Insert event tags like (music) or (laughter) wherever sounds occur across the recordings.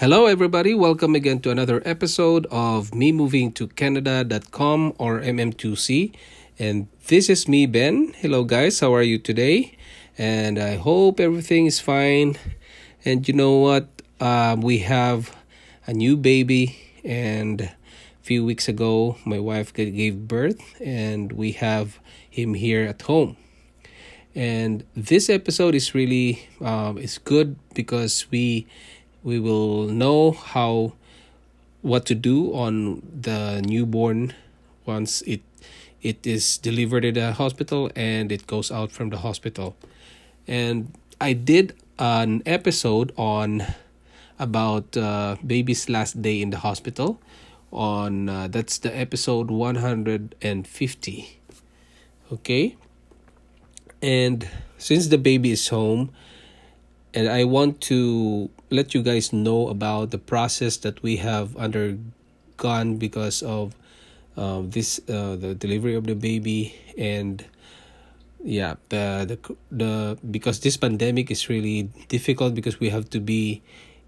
Hello, everybody. Welcome again to another episode of me moving to Canada.com or MM2C. And this is me, Ben. Hello, guys. How are you today? And I hope everything is fine. And you know what? Uh, we have a new baby. And a few weeks ago, my wife gave birth, and we have him here at home. And this episode is really um, is good because we we will know how what to do on the newborn once it it is delivered at the hospital and it goes out from the hospital. And i did an episode on about uh, baby's last day in the hospital on uh, that's the episode 150 okay? And since the baby is home and i want to let you guys know about the process that we have undergone because of uh, this uh, the delivery of the baby. And yeah the the the because this pandemic is really difficult because we have to be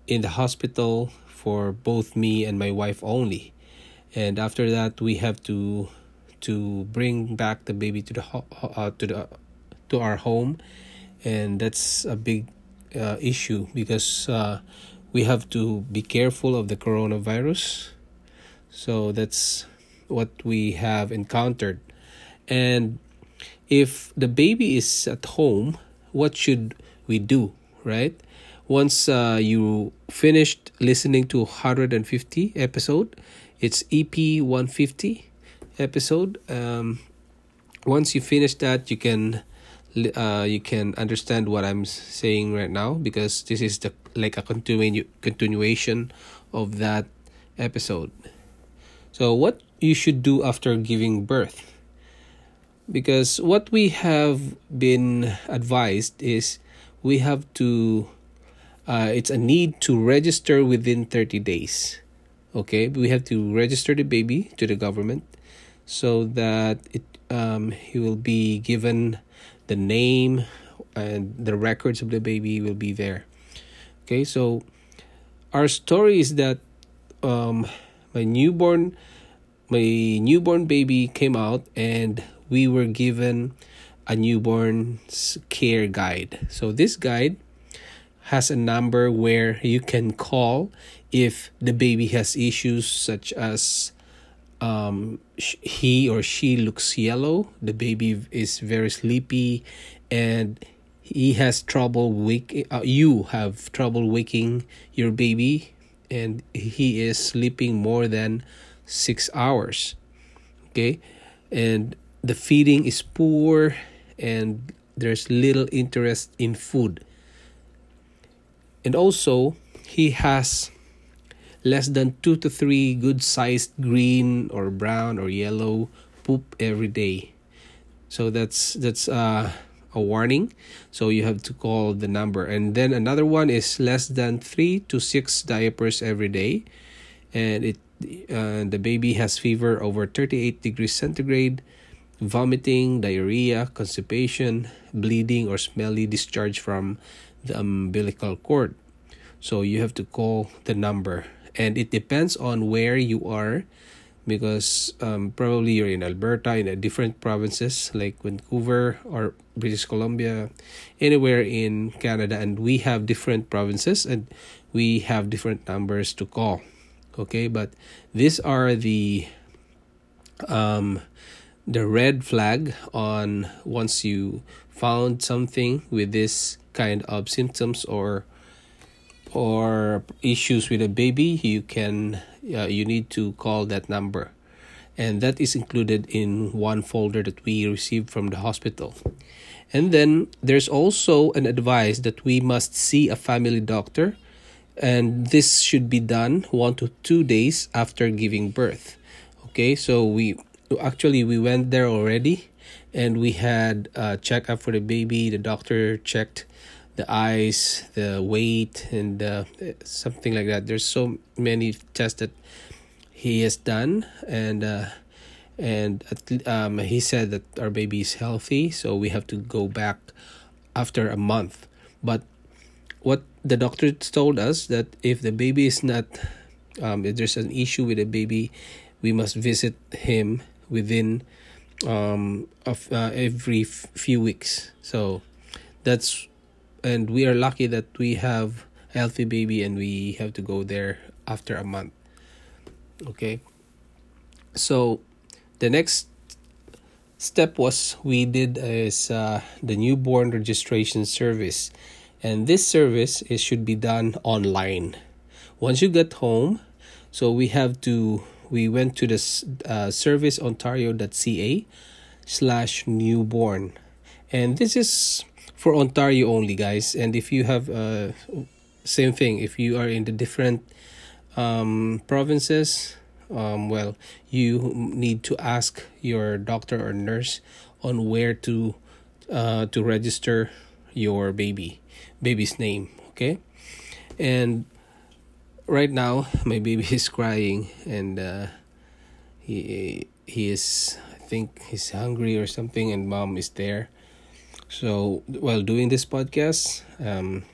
in the hospital for both me and my wife only. And after that we have to to bring back the baby to the uh, to the to our home. And that's a big uh, issue because uh, we have to be careful of the coronavirus. So that's what we have encountered. And if the baby is at home, what should we do, right? Once uh, you finished listening to 150 episode, it's EP 150 episode. Um, once you finish that, you can uh, you can understand what I'm saying right now because this is the like a continu- continuation of that episode. So what you should do after giving birth? Because what we have been advised is we have to uh, it's a need to register within 30 days. Okay? We have to register the baby to the government so that it um, he will be given the name and the records of the baby will be there. Okay so our story is that um my newborn my newborn baby came out and we were given a newborn care guide. So this guide has a number where you can call if the baby has issues such as um, he or she looks yellow. The baby is very sleepy, and he has trouble wake. Uh, you have trouble waking your baby, and he is sleeping more than six hours. Okay, and the feeding is poor, and there's little interest in food. And also, he has less than two to three good sized green or brown or yellow poop every day. So that's that's uh, a warning. So you have to call the number. And then another one is less than three to six diapers every day, and it uh, the baby has fever over 38 degrees centigrade, vomiting, diarrhea, constipation, bleeding, or smelly discharge from the umbilical cord. So you have to call the number and it depends on where you are because um, probably you're in Alberta in a different provinces like Vancouver or British Columbia anywhere in Canada. And we have different provinces and we have different numbers to call okay? But these are the um the red flag on once you found something with this kind of symptoms or or issues with a baby, you can uh, you need to call that number, and that is included in one folder that we received from the hospital. And then there's also an advice that we must see a family doctor and this should be done one to two days after giving birth. Okay so we actually we went there already and we had a checkup for the baby. The doctor checked the eyes the weight and uh, something like that. There's so many tests that he has done and uh, and um, he said that our baby is healthy so we have to go back after a month. But what the doctor told us that if the baby is not um, if there's an issue with the baby we must visit him within um, of uh, every f- few weeks. So that's and we are lucky that we have a healthy baby and we have to go there after a month. Okay? So the next step was we did is uh, the newborn registration service. And this service it should be done online. Once you get home so we have to we went to the uh, serviceontario.ca slash newborn. And this is for ontario only guys and if you have uh same thing if you are in the different um provinces um, well, you need to ask your doctor or nurse on where to uh, to register your baby baby's name. Okay, and right now (laughs) my baby is crying and uh, he he is I think he's hungry or something, and mom is there. So while doing this podcast, um,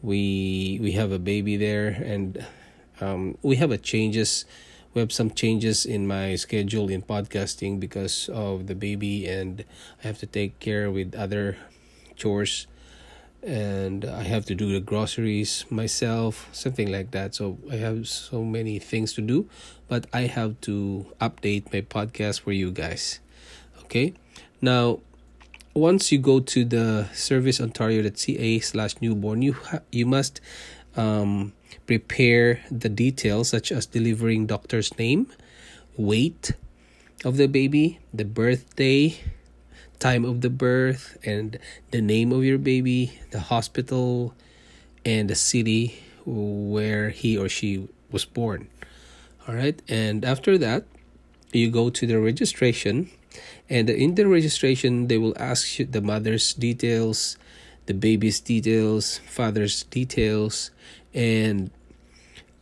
we we have a baby there and um, we have a changes we have some changes in my schedule in podcasting because of the baby and I have to take care with other chores and I have to do the groceries myself, something like that. So I have so many things to do, but I have to update my podcast for you guys. Okay. Now, once you go to the serviceontario.ca slash newborn, you ha- you must um, prepare the details such as delivering doctor's name, weight of the baby, the birthday, time of the birth, and the name of your baby, the hospital, and the city where he or she was born. All right, and after that, you go to the registration, and in the registration, they will ask you the mother's details, the baby's details, father's details, and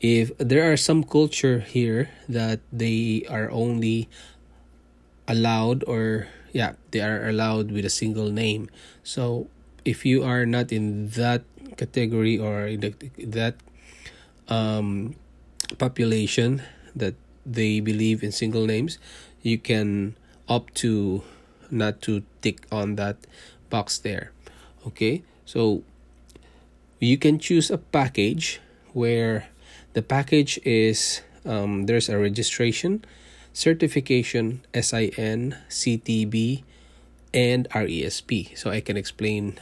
if there are some culture here that they are only allowed or yeah they are allowed with a single name. So if you are not in that category or in the, that um, population that they believe in single names you can opt to not to tick on that box there okay so you can choose a package where the package is um, there's a registration, certification, SIN, CTB, and RESP. So I can explain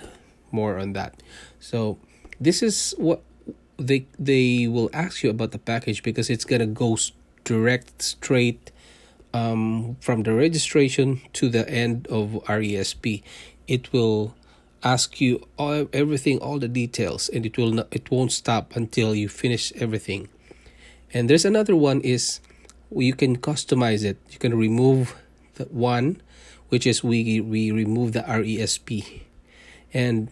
more on that. So this is what they they will ask you about the package because it's gonna go direct straight um, from the registration to the end of RESP. It will ask you all, everything all the details and it will not it won't stop until you finish everything. And there's another one is you can customize it. You can remove the one which is we we remove the resp and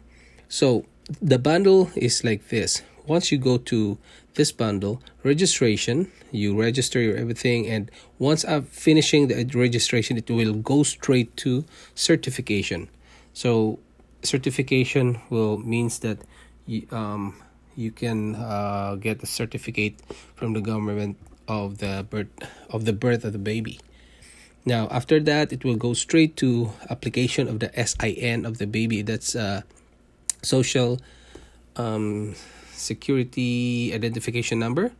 so the bundle is like this. Once you go to this bundle registration you register your everything and once i'm finishing the registration it will go straight to certification so certification will means that you, um, you can uh, get a certificate from the government of the birth of the birth of the baby. Now after that, it will go straight to application of the SIN of the baby. That's uh, social um, security identification number,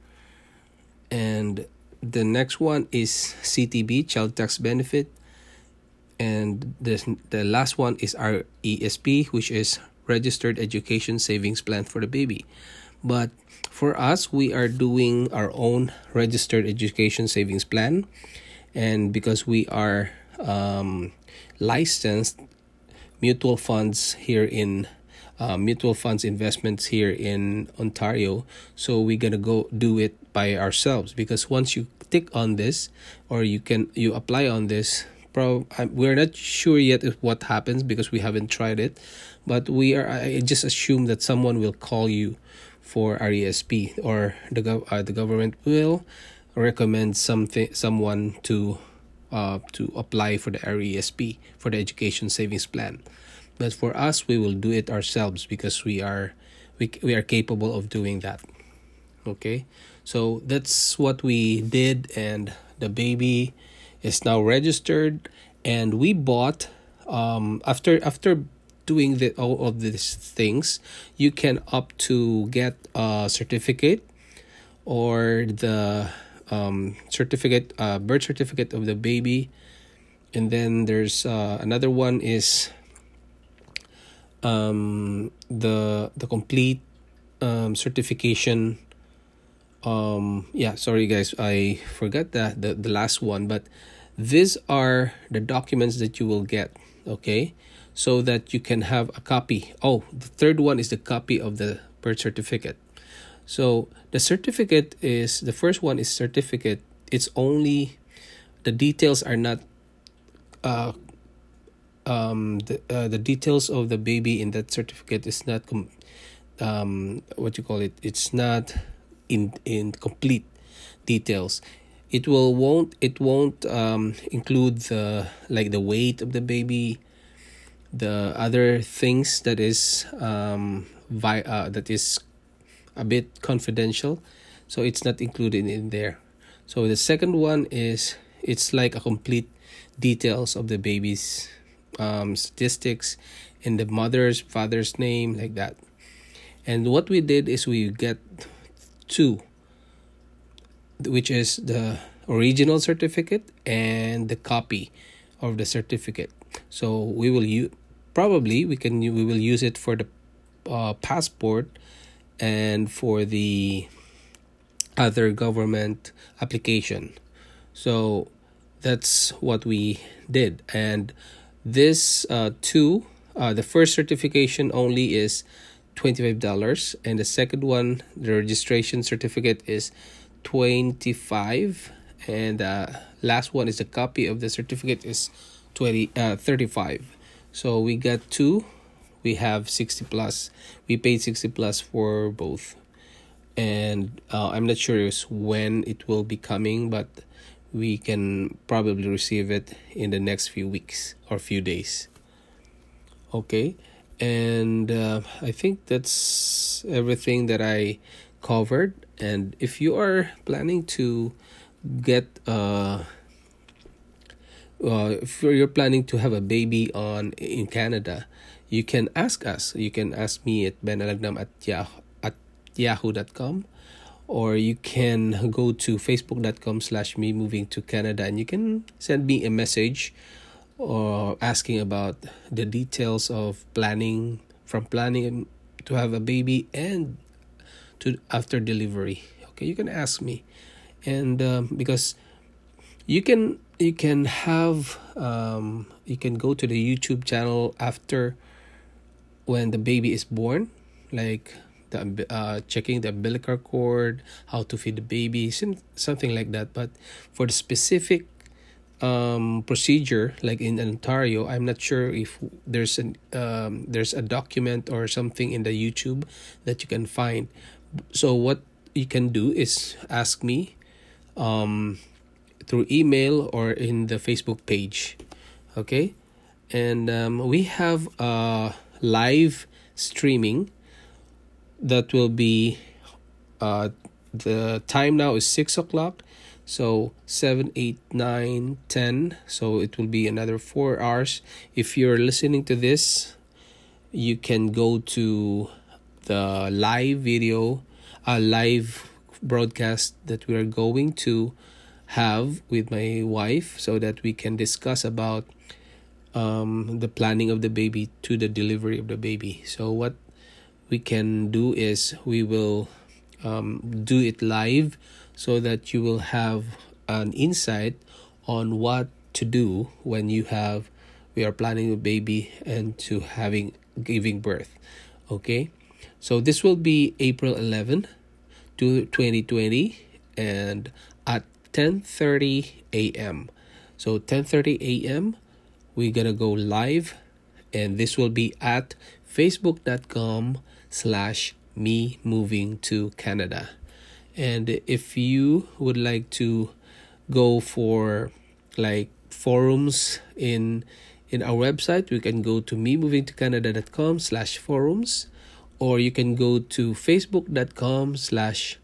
and the next one is CTB, child tax benefit. And the, the last one is our ESP, which is Registered Education Savings Plan for the baby. But for us, we are doing our own Registered Education Savings Plan, and because we are um, licensed mutual funds here in uh, mutual funds investments here in Ontario. So we're gonna go do it by ourselves because once you tick on this or you can you apply on this, pro we're not sure yet if what happens because we haven't tried it, but we are. I just assume that someone will call you for RESP or the gov- uh, the government will recommend something someone to uh, to apply for the RESP for the education savings plan. But for us, we will do it ourselves because we are we, we are capable of doing that. Okay, so that's what we did, and the baby is now registered, and we bought um after after doing the all of these things, you can opt to get a certificate or the um, certificate, uh, birth certificate of the baby, and then there's uh, another one is um, the the complete um, certification. Um, yeah, sorry guys, I forgot that the the last one, but these are the documents that you will get. Okay, so that you can have a copy. Oh, the third one is the copy of the birth certificate. So the certificate is the first one is certificate. It's only the details are not uh um the uh, the details of the baby in that certificate is not com- um what you call it it's not in in complete details. It will won't it won't um include the like the weight of the baby the other things that is um vi- uh, that is a bit confidential. So it's not included in there. So the second one is it's like a complete details of the baby's um, statistics in the mother's father's name like that and what we did is we get two which is the original certificate and the copy of the certificate so we will use probably we can we will use it for the uh, passport and for the other government application. So that's what we did. And this uh, two, uh, the first certification only is $25 and the second one the registration certificate is 25 and the last one is a copy of the certificate is 20 uh, 35 so we got two we have 60 plus we paid 60 plus for both. And uh, i'm not sure when it will be coming but we can probably receive it in the next few weeks or few days. Okay? And uh, i think that's everything that i covered. And if you are planning to get uh, uh if you're planning to have a baby on in canada you can ask us. You can ask me at benalagnam at, yahoo, at yahoo.com or you can go to facebook.com slash me moving to Canada and you can send me a message or asking about the details of planning from planning to have a baby and to after delivery. Okay you can ask me. And um, because you can you can have um, you can go to the youtube channel after when the baby is born, like the uh, checking the umbilical cord, how to feed the baby, something like that. But for the specific um, procedure, like in Ontario, I'm not sure if there's an um, there's a document or something in the YouTube that you can find. So what you can do is ask me um, through email or in the Facebook page. Okay, and um, we have uh live streaming that will be uh the time now is six o'clock so seven, eight, nine, ten. so it will be another 4 hours if you're listening to this you can go to the live video a live broadcast that we are going to have with my wife so that we can discuss about um, the planning of the baby to the delivery of the baby. So what we can do is we will um, do it live so that you will have an insight on what to do when you have we are planning a baby and to having giving birth Okay, so this will be April 11 to 2020 and at 10:30 a.m. So 10:30 a.m. we're gonna go live, and this will be at facebook.com slash me moving to Canada. And if you would like to go for like forums in in our website, we can go to me moving to Canada.com slash forums, or you can go to facebook.com slash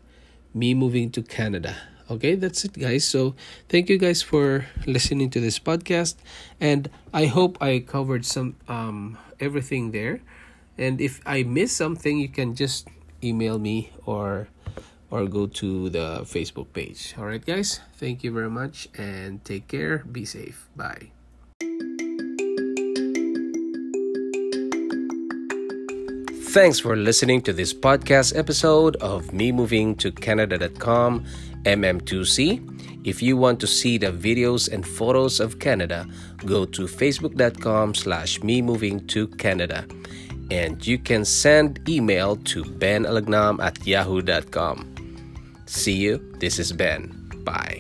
me moving to Canada. Okay, that's it, guys. So, thank you guys for listening to this podcast, and I hope I covered some um everything there. And if I miss something, you can just email me or or go to the Facebook page. All right, guys. Thank you very much and take care. Be safe. Bye. Thanks for listening to this podcast episode of Me Moving to Canada.com MM2C. If you want to see the videos and photos of Canada, go to facebook.com slash me moving to Canada. And you can send email to benalagnam at yahoo.com. See you. This is Ben. Bye.